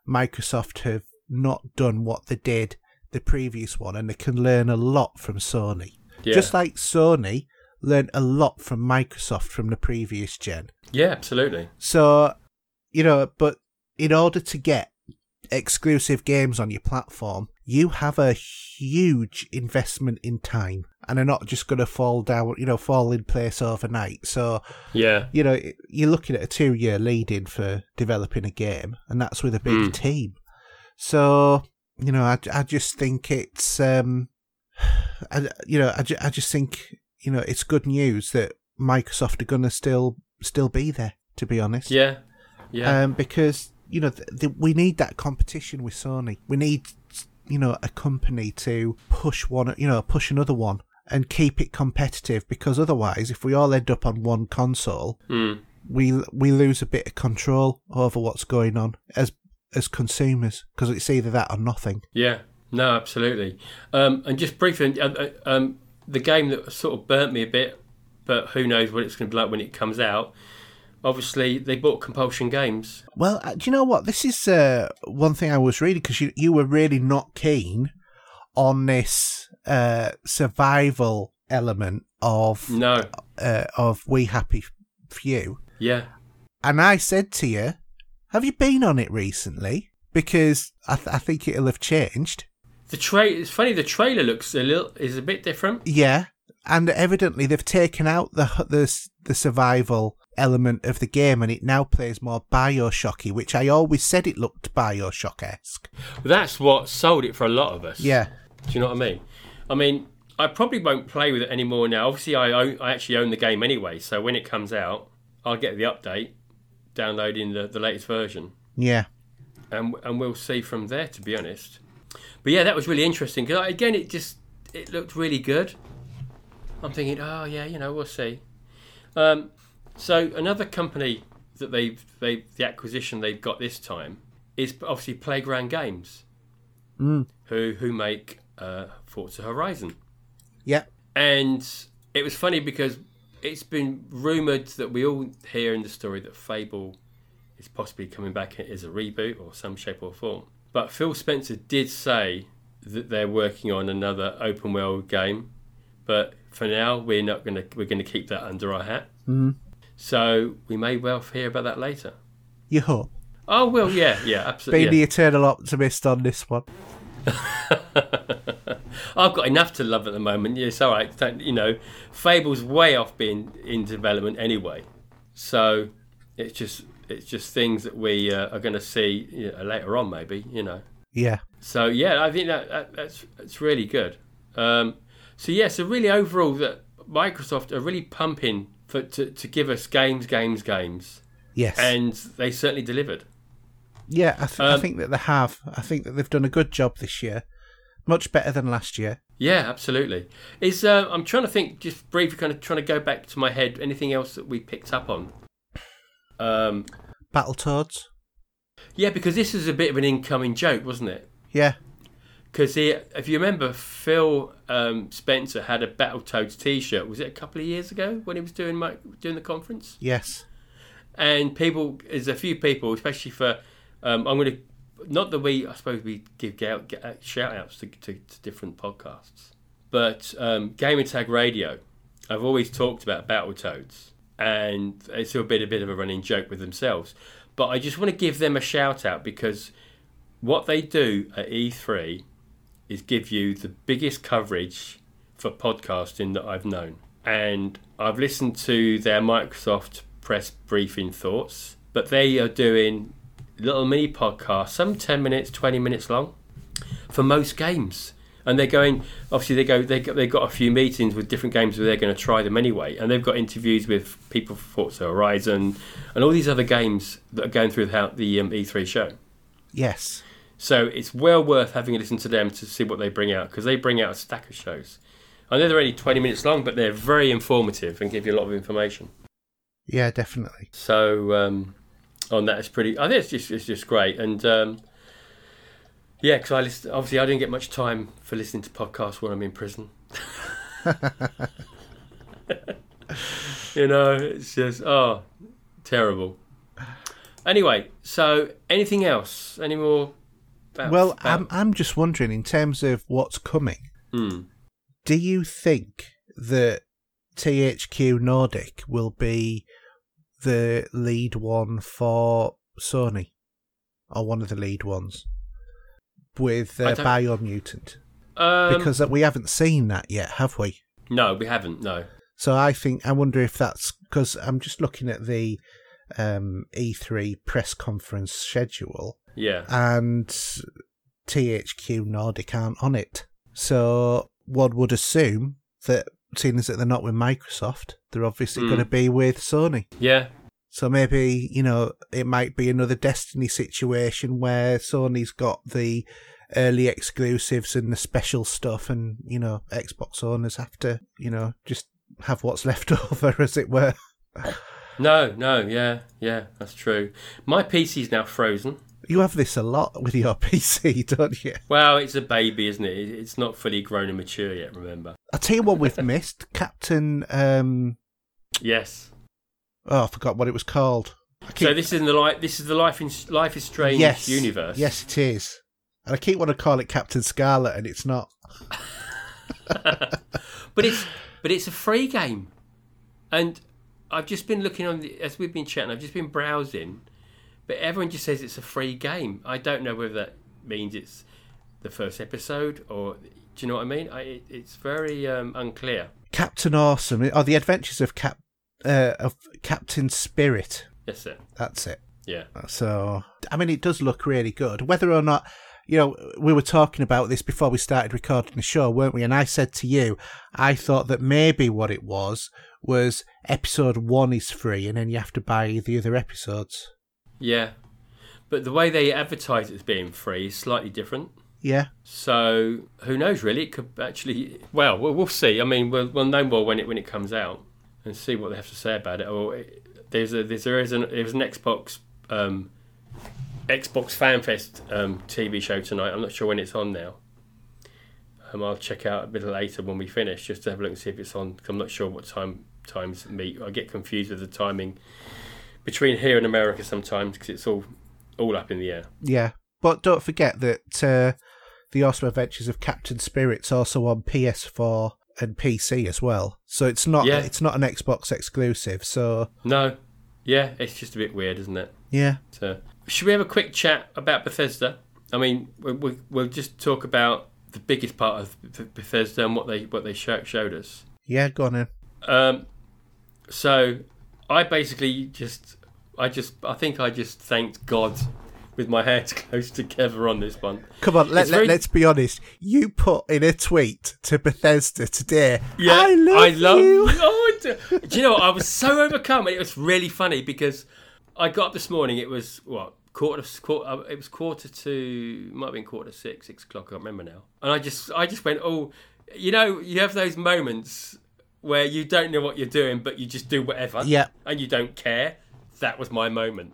Microsoft have not done what they did the previous one, and they can learn a lot from Sony. yeah, Just like Sony learned a lot from Microsoft from the previous gen. yeah, absolutely. So, you know, but in order to get exclusive games on your platform, you have a huge investment in time and are not just going to fall down, you know, fall in place overnight. So, Yeah, you know, you're looking at a two year lead in for developing a game, and that's with a big Mm. team. So, you know, I, I just think it's, um, I, you know, I, I just think, you know, it's good news that Microsoft are going to still still be there, to be honest. yeah, yeah. Um, because, you know, th- th- we need that competition with Sony. We need, you know, a company to push one, you know, push another one and keep it competitive because otherwise, if we all end up on one console, Mm. we we lose a bit of control over what's going on. As as consumers because it's either that or nothing. Yeah, no, absolutely. Um, and just briefly, uh, um, the game that sort of burnt me a bit, but who knows what it's going to be like when it comes out. Obviously, they bought Compulsion Games. Well, uh, do you know what? This is uh, one thing I was reading because you, you were really not keen on this uh, survival element of No, uh, of We Happy Few. yeah, And I said to you, have you been on it recently? Because I, th- I think it'll have changed. the tra- It's funny. The trailer looks a little is a bit different. Yeah. And evidently they've taken out the, the, the survival element of the game and it now plays more Bioshocky, which I always said it looked Bioshock-esque. That's what sold it for a lot of us. Yeah. Do you know what I mean? I mean, I probably won't play with it anymore now. Obviously, I own, I actually own the game anyway, so when it comes out, I'll get the update, downloading the, the latest version, Yeah. and and we'll see from there. To be honest, but yeah, that was really interesting because again, it just it looked really good. I'm thinking, oh yeah, you know, we'll see. Um, so another company that they've they the acquisition they've got this time is obviously Playground Games, Mm. who who make uh, Forza Horizon. Yeah. And it was funny because it's been rumoured that we all hear in the story that Fable is possibly coming back as a reboot or some shape or form. But Phil Spencer did say that they're working on another open world game. But for now, we're not going to we're going to keep that under our hat. Mm. So we may well hear about that later. You hope. Oh well, yeah, yeah, Being absolutely. the eternal optimist on this one. (laughs) I've got enough to love at the moment. Yeah, it's all right. Don't- You know, Fable's way off being in development anyway. So it's just it's just things that we uh, are going to see you know, later on, maybe. You know. Yeah. So yeah, I think that, that that's that's really good. Um, so yeah, so really overall, that Microsoft are really pumping for to, to give us games, games, games, Yes. and they certainly delivered. yeah, I, th- I Um, think that they have. I think that they've done a good job this year. Much better than last year. Yeah, absolutely. Is uh, I'm trying to think, just briefly, kind of trying to go back to my head. Anything else that we picked up on? Um, Battletoads. yeah, because this is a bit of an incoming joke, wasn't it? Yeah. Because if you remember, Phil um, Spencer had a Battletoads T-shirt. Was it a couple of years ago when he was doing my, doing the conference? Yes. And people, there's a few people, especially for. Um, I'm going to not that we, I suppose we give out, out shout outs to, to, to different podcasts, but um, GamerTag Radio, I've always talked about Battletoads, and it's a bit a bit of a running joke with themselves. But I just want to give them a shout out because what they do at E3 is give you the biggest coverage for podcasting that I've known. And I've listened to their Microsoft press briefing thoughts, but they are doing little mini podcasts, some 10 minutes, 20 minutes long, for most games. And they're going, obviously, they go, they got, they've got a few meetings with different games where they're going to try them anyway. And they've got interviews with people for Forza Horizon and all these other games that are going through the, the um, E3 show. Yes. So it's well worth having a listen to them to see what they bring out because they bring out a stack of shows. I know they're only 20 minutes long, but they're very informative and give you a lot of information. Yeah, definitely. So um, on that, it's pretty. I think it's just it's just great, and um, yeah, because I listen, obviously I didn't get much time for listening to podcasts when I'm in prison. (laughs) (laughs) you know, it's just oh, terrible. Anyway, so anything else? Any more? About- well, about- I'm I'm just wondering in terms of what's coming. Hmm. Do you think that THQ Nordic will be the lead one for Sony, or one of the lead ones, with uh, Biomutant? Um, Because we haven't seen that yet, have we? no, we haven't. No. So I think I wonder if that's because I'm just looking at the um, E3 press conference schedule, Yeah. and THQ Nordic aren't on it. So one would assume that, seeing as that they're not with Microsoft, they're obviously Mm. going to be with Sony. Yeah. So maybe you know it might be another Destiny situation where Sony's got the early exclusives and the special stuff, and you know Xbox owners have to you know just have what's (laughs) left over, as it were. No, no, yeah, yeah, that's true. My PC's now frozen. You have this a lot with your (laughs) PC, don't you? Well, it's a baby, isn't it? It- It's not fully grown and mature yet. Remember? I'll tell you what we've (laughs) missed. Captain, um, Yes. oh, I forgot what it was called. Keep- So this is in the life. This is the life in Life is Strange yes, universe. Yes, it is. And I keep wanting to call it Captain Scarlet, and it's not. (laughs) but it's but it's a free game, and I've just been looking on the, as we've been chatting. I've just been browsing, but everyone just says it's a free game. I don't know whether that means it's the first episode or do you know what I mean? I, it, it's very um, unclear. Captain Awesome, or the Adventures of Cap, uh, of Captain Spirit. That's it. That's it. Yeah. So, I mean, it does look really good. Whether or not, you know, we were talking about this before we started recording the show, weren't we? And I said to you, I thought that maybe what it was was episode one is free, and then you have to buy the other episodes. Yeah. But the way they advertise it as being free is slightly different. Yeah, So who knows? Really, it could actually. Well, we'll, we'll see. I mean, we'll, we'll know more when it when it comes out and see what they have to say about it. Or it, there's a there's, there is an there's an Xbox um, Xbox FanFest um, TV show tonight. I'm not sure when it's on now. Um, I'll check out a bit later when we finish just to have a look and see if it's on. 'cause I'm not sure what time times meet. I get confused with the timing between here and America sometimes because it's all all up in the air. yeah. But don't forget that uh, the Awesome Adventures of Captain Spirit's also on PS4 and PC as well. So it's not Yeah. it's not an Xbox exclusive. So No, yeah, it's just a bit weird, isn't it? yeah, So, should we have a quick chat about Bethesda? I mean, we, we, we'll just talk about the biggest part of Bethesda and what they what they showed us. yeah, go on in. Um, so, I basically just, I just, I think I just thanked God with my hands (laughs) close together on this one. Come on, let, let, very... let's be honest. You put in a tweet to Bethesda today. Yeah, I love you. (laughs) Oh, do, do you know what? I was so overcome, and it was really funny because I got up this morning. It was what quarter, quarter uh, it was quarter to might have been quarter to six, six o'clock. I can't remember now. And I just, I just went, oh, you know, you have those moments where you don't know what you're doing, but you just do whatever. Yeah. and you don't care. That was my moment.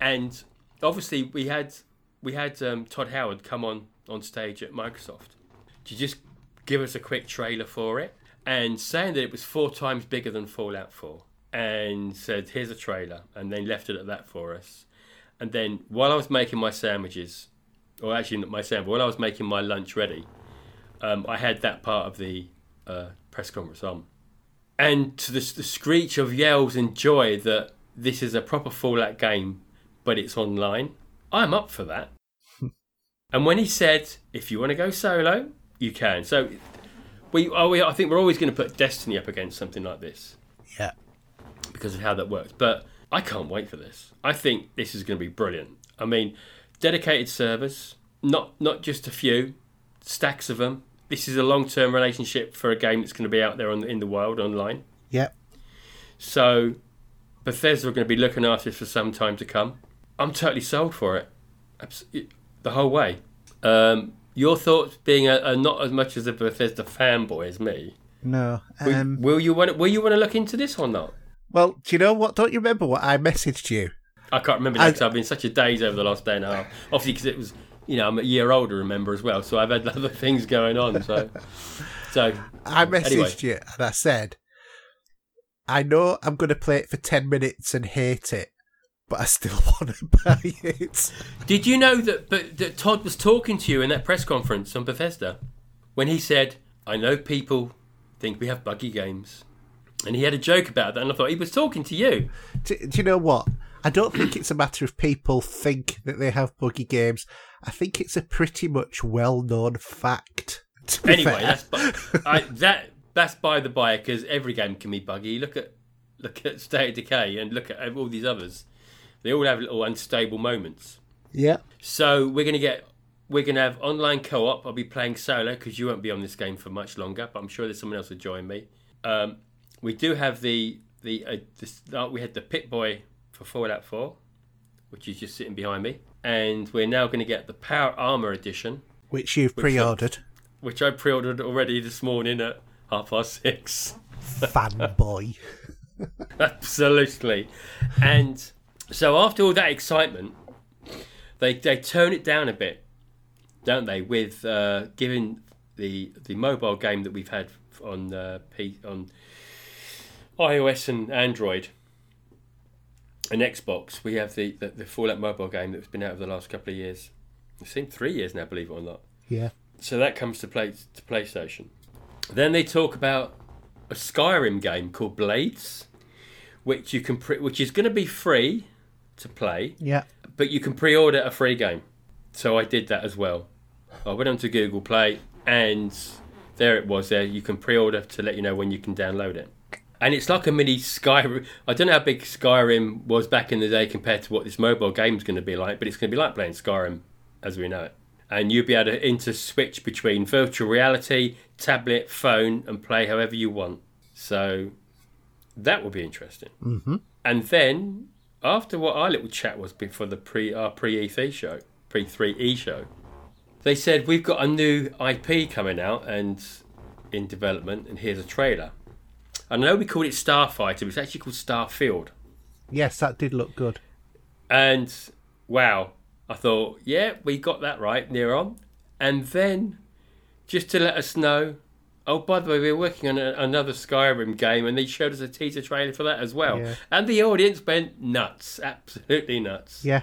And obviously, we had we had um, Todd Howard come on on stage at Microsoft to just give us a quick trailer for it and saying that it was four times bigger than Fallout 4 and said, here's a trailer, and then left it at that for us. And then while I was making my sandwiches, or actually not my sandwich, while I was making my lunch ready, um, I had that part of the uh, press conference on. And to the, the screech of yells and joy that this is a proper Fallout game, but it's online, I'm up for that. (laughs) and when he said, if you want to go solo, you can. So we, we I think we're always going to put Destiny up against something like this Yeah. because of how that works. But I can't wait for this. I think this is going to be brilliant. I mean, dedicated servers, not not just a few, stacks of them. This is a long-term relationship for a game that's going to be out there on, in the world online. Yep. So Bethesda are going to be looking after this for some time to come. I'm totally sold for it, the whole way. Um, your thoughts, being a, a not as much as a Bethesda fanboy as me, No. will, Um, will you want will you want to look into this or not? well, do you know what? Don't you remember what I messaged you? I can't remember because I've been such a daze over the last day and a half. Obviously, because it was, you know, I'm a year older, remember as well. So I've had (laughs) other things going on. So, so I messaged Anyway. you and I said, I know I'm going to play it for 10 minutes and hate it, but I still (laughs) want to buy it. did you know that? But that Todd was talking to you in that press conference on Bethesda when he said, "I know people think we have buggy games," and he had a joke about that. And I thought he was talking to you. do, do you know what? I don't think it's a matter of people think that they have buggy games. I think it's a pretty much well known fact. to be Anyway, fair. that's bu- I, that that's by the by because every game can be buggy. Look at look at State of Decay and look at all these others. They all have little unstable moments. yeah. So we're gonna get we're gonna have online co-op. I'll be playing solo because you won't be on this game for much longer. But I'm sure there's someone else will join me. Um, we do have the the, uh, this, uh, we had the Pip-Boy for Fallout 4, which is just sitting behind me, and we're now going to get the Power Armor edition, Which you've pre ordered. which I pre-ordered already this morning at half past six. Fanboy. (laughs) Absolutely. And so after all that excitement, they they tone it down a bit, don't they? With uh, giving the the mobile game that we've had on uh, P, on iOS and Android and Xbox, we have the, the the Fallout mobile game that's been out for the last couple of years. It seems three years now, believe it or not. Yeah. So that comes to play to PlayStation. Then they talk about a Skyrim game called Blades, which you can pre- which is going to be free to play, Yeah. but you can pre-order a free game. So I did that as well. I went onto Google Play and there it was. There you can pre-order to let you know when you can download it. And it's like a mini Skyrim. I don't know how big Skyrim was back in the day compared to what this mobile game is going to be like, but it's going to be like playing Skyrim as we know it. And you'll be able to inter switch between virtual reality, tablet, phone, and play however you want. So that will be interesting. Mm-hmm. And then after what our little chat was before the pre our pre E3 show, pre three E show, they said we've got a new IP coming out and in development, and here's a trailer. I know we called it Starfighter, but it's actually called Starfield. Yes, that did look good. And wow, I thought, yeah, we got that right near on. And then just to let us know, oh, by the way, we're working on a, another Skyrim game, and they showed us a teaser trailer for that as well. Yeah. And the audience went nuts, absolutely nuts. Yeah.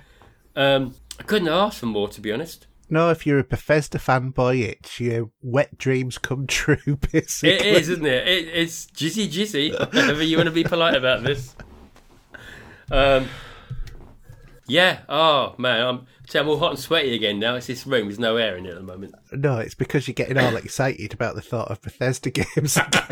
Um, I couldn't ask for more, to be honest. No, if you're a Bethesda fanboy, it's your wet dreams come (laughs) true, basically. It is, isn't it? it it's jizzy jizzy. Whatever you want to be polite about this. Um, yeah. Oh man, I'm. I'm all hot and sweaty again now. It's this room. There's no air in it at the moment. No, it's because you're getting all excited about the thought of Bethesda games. (laughs)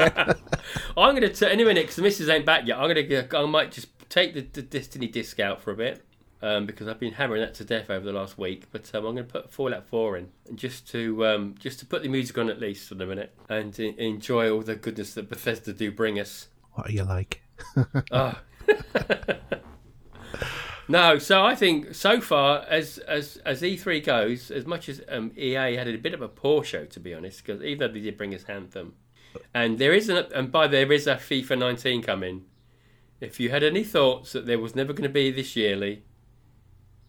I'm going to any minute because the missus ain't back yet. I'm going to. I might just take the, the Destiny disc out for a bit um, because I've been hammering that to death over the last week. But um, I'm going to put Fallout 4 in just to um, just to put the music on at least for the minute and e- enjoy all the goodness that Bethesda do bring us. what are you like? Oh. (laughs) (laughs) no, so I think so far as as as E3 goes, as much as um, EA had a bit of a poor show to be honest, because even though they did bring us Anthem, and there is an and by there is a FIFA 19 coming. If you had any thoughts that there was never going to be this yearly,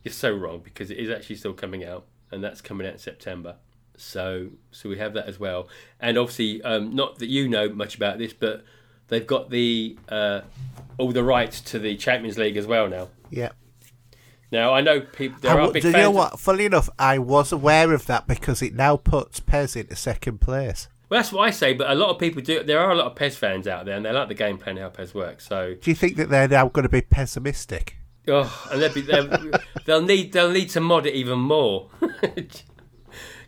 you're so wrong because it is actually still coming out, and that's coming out in September. So so we have that as well, and obviously um, not that you know much about this, but they've got the uh, all the rights to the Champions League as well now. Yeah. Now I know people there I are big do you know of- what? Funny enough, I was aware of that because it now puts PES into second place. Well, that's what I say, but a lot of people do. There are a lot of PES fans out there, and they like the game plan how PES works. So, Do you think that they're now going to be pessimistic? Oh, and they'll, be, they'll, they'll need they'll need to mod it even more. (laughs)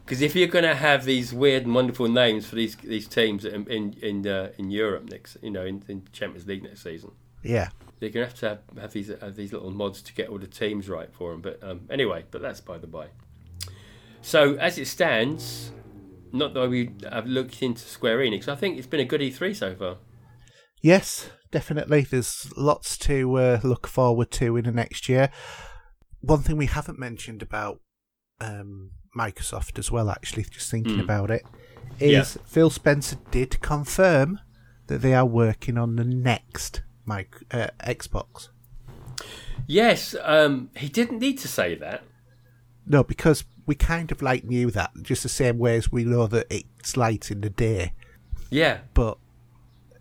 Because if you're going to have these weird and wonderful names for these these teams in in in, uh, in Europe next, you know, in, in Champions League next season, Yeah. they're going to have to have, have these have these little mods to get all the teams right for them. But um, anyway, but that's by the by. So as it stands, not that we have looked into Square Enix, I think it's been a good E3 so far. Yes, definitely. There's lots to uh, look forward to in the next year. One thing we haven't mentioned about um, Microsoft as well, actually, just thinking Hmm. about it, is Phil Spencer did confirm that they are working on the next mic- uh, Xbox. Yes, um, he didn't need to say that. No, because we kind of like knew that, just the same way as we know that it's light in the day. Yeah. But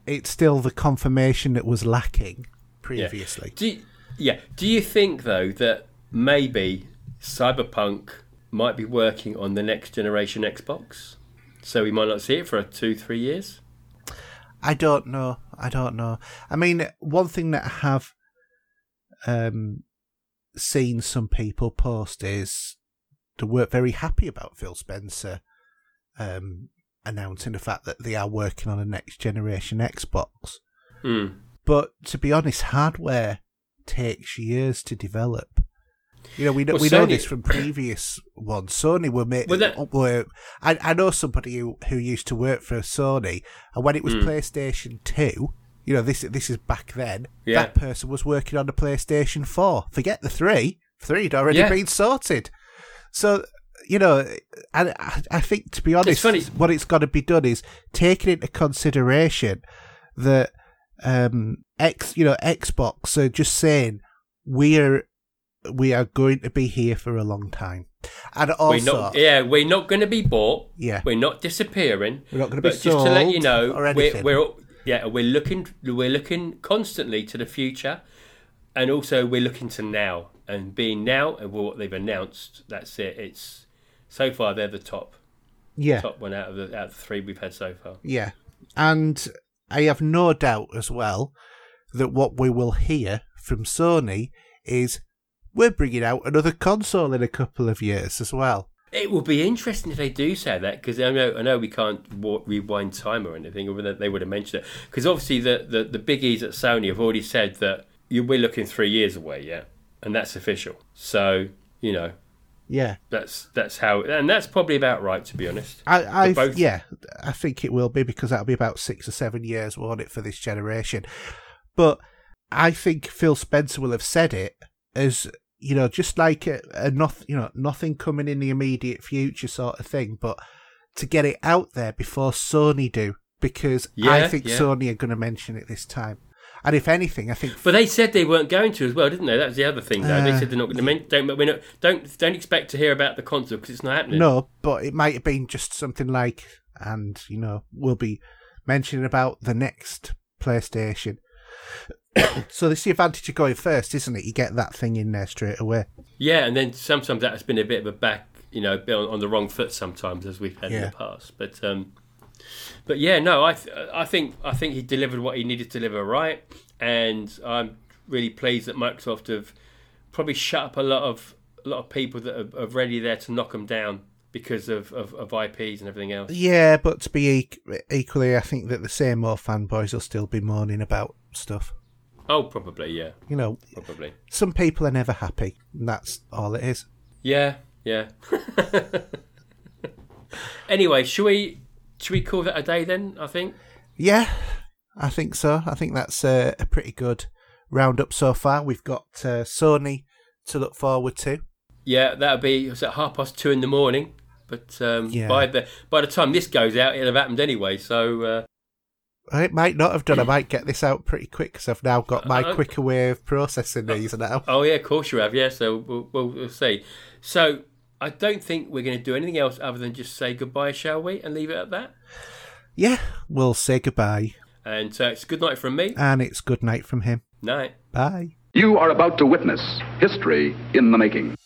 it's still the confirmation that was lacking previously. Do you, yeah. Do you think though that maybe Cyberpunk might be working on the next generation Xbox, so we might not see it for two, three years? I don't know. I don't know. I mean, one thing that I have um, seen some people post is they weren't very happy about Phil Spencer um, announcing the fact that they are working on a next generation Xbox. Hmm. But to be honest, hardware takes years to develop. You know, we know, Well, we know this from previous (coughs) ones. Sony were made. Well, that- were, I, I know somebody who, who used to work for Sony, and when it was Hmm. PlayStation Two, you know, this this is back then. Yeah. That person was working on the PlayStation Four. Forget the three. Three had already Yeah. been sorted. So you know, I, I- I think to be honest, funny. what it's got to be done is taking into consideration that um, X, you know, Xbox are just saying we're we are going to be here for a long time. And We're also, not, yeah, we're not going to be bought. Yeah. we're not disappearing. We're not gonna be But just to let you know, we're, we're yeah, we're looking we're looking constantly to the future, and also we're looking to now and being now and what they've announced. That's it. It's so far they're the top yeah, top one out of the out of the three we've had so far. yeah. And I have no doubt as well that what we will hear from Sony is we're bringing out another console in a couple of years as well. It will be interesting if they do say that because I know I know we can't rewind time or anything, or they would have mentioned it. Because obviously the, the the biggies at Sony have already said that you, we're looking three years away, yeah, and that's official. So you know Yeah. that's that's how, and that's probably about right to be honest. I, I both- yeah, I think it will be because that'll be about six or seven years, won't it, for this generation? But I think Phil Spencer will have said it as you know, just like a, a not, you know, nothing coming in the immediate future sort of thing, but to get it out there before Sony do, because I think yeah. Sony are going to mention it this time. And if anything, I think But they said they weren't going to as well, didn't they? That was the other thing, though. they Uh, said they're not going to. Don't we're not, don't don't expect to hear about the console because it's not happening. No, but it might have been just something like, and you know, we'll be mentioning about the next PlayStation. (coughs) so this is the advantage of going first, isn't it? You get that thing in there straight away. Yeah, and then sometimes that has been a bit of a back, you know, on, on the wrong foot sometimes as we've had in the past. But um, but yeah, no, I th- I think I think he delivered what he needed to deliver right, and I'm really pleased that Microsoft have probably shut up a lot of a lot of people that are, are ready there to knock them down because of, of, of IPs and everything else. Yeah, but to be equ- equally, I think that the same old fanboys will still be moaning about stuff. Oh, probably, yeah, You know, probably. some people are never happy, and that's all it is. Yeah, yeah. (laughs) anyway, should we should we call that a day then? I think. Yeah, I think so. I think that's a, a pretty good roundup so far. We've got uh, Sony to look forward to. Yeah, that'll be at half past two in the morning. But um, Yeah. by the by the time this goes out, it'll have happened anyway. So uh, It might not have done. I might get this out pretty quick because I've now got my quicker way of processing these now. oh yeah, of course you have. Yeah, so we'll, we'll, we'll see. So I don't think we're going to do anything else other than just say goodbye, shall we, and leave it at that. Yeah, we'll say goodbye. And so it's good night from me. And it's good night from him. Night. Bye. You are about to witness history in the making.